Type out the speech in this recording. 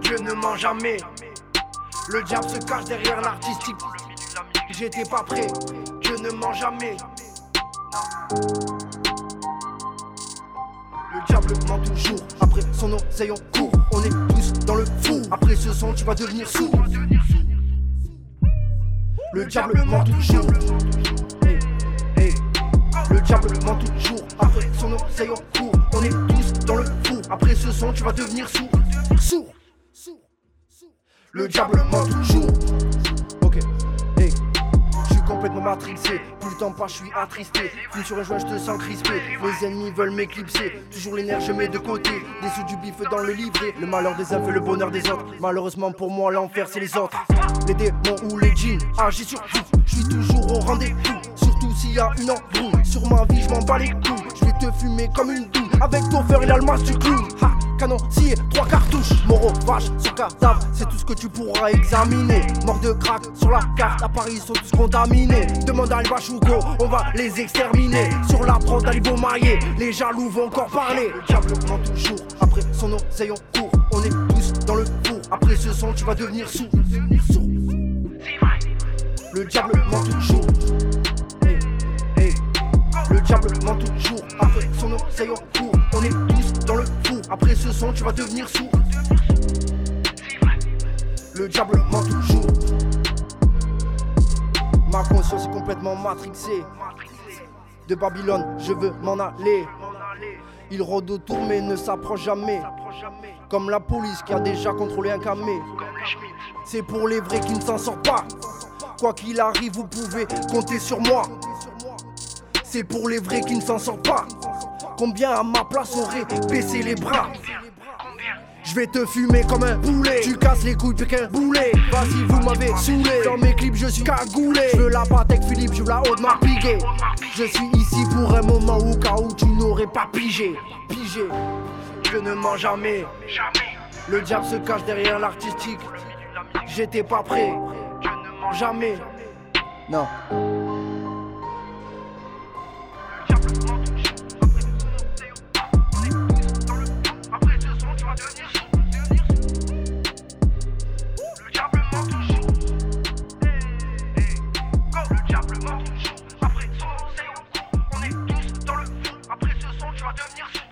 Dieu ne ment jamais. Le diable se cache derrière l'artistique. J'étais pas prêt. Dieu ne ment jamais. Le diable ment toujours. Après son oseille on court. On est tous dans le fou. Après ce son, tu vas devenir sourd. Le diable ment toujours. On est tous dans le fou. Après ce son, tu vas devenir sourd. Sourd. Le diable ment toujours. Ok, hey. Je suis complètement matrixé. Plus le temps passe, je suis attristé. Plus sur un joint, je te sens crispé. Les ennemis veulent m'éclipser. Toujours nerfs, je mets de côté. Des sous du bif dans le livret. Le malheur des uns fait le bonheur des autres. Malheureusement pour moi, l'enfer, c'est les autres. Les démons ou les djinns agissent sur vous. Je suis toujours au rendez-vous. Surtout s'il y a une embrouille. Sur ma vie, je m'en bats les couilles. Vais te fumer comme une douille. Avec ton fer, il a le masque du. Ha canon scié, trois cartouches, moro, vache, sur cadavre, c'est tout ce que tu pourras examiner. Mort de crack sur la carte, à Paris ils sont tous contaminés. Demande à Chouko, on va les exterminer. Sur la prod d'Alibo maillé, les jaloux vont encore parler. Le diable ment toujours, après son oseille on court, on est tous dans le four. Après ce son, tu vas devenir sourd. Le diable ment toujours. On est tous dans le fou. Après ce son, tu vas devenir sourd. Le diable ment toujours. Ma conscience est complètement matrixée. De Babylone, je veux m'en aller. Il rôde autour mais ne s'approche jamais. Comme la police qui a déjà contrôlé un camé. C'est pour les vrais qui ne s'en sortent pas. Quoi qu'il arrive, vous pouvez compter sur moi. C'est pour les vrais qui ne s'en sortent pas. Combien à ma place aurait baissé les bras je vais te fumer comme un boulet. Tu casses les couilles qu'un boulet. Vas-y, vous m'avez saoulé. Dans mes clips, je suis cagoulé. Je veux la Patek Philippe, je veux la haute marque piguée. Je suis ici pour un moment où, cas où tu n'aurais pas pigé. Pigé. Je ne mens jamais. Le diable se cache derrière l'artistique. J'étais pas prêt. Je ne mens jamais. Non. Le diable ment toujours.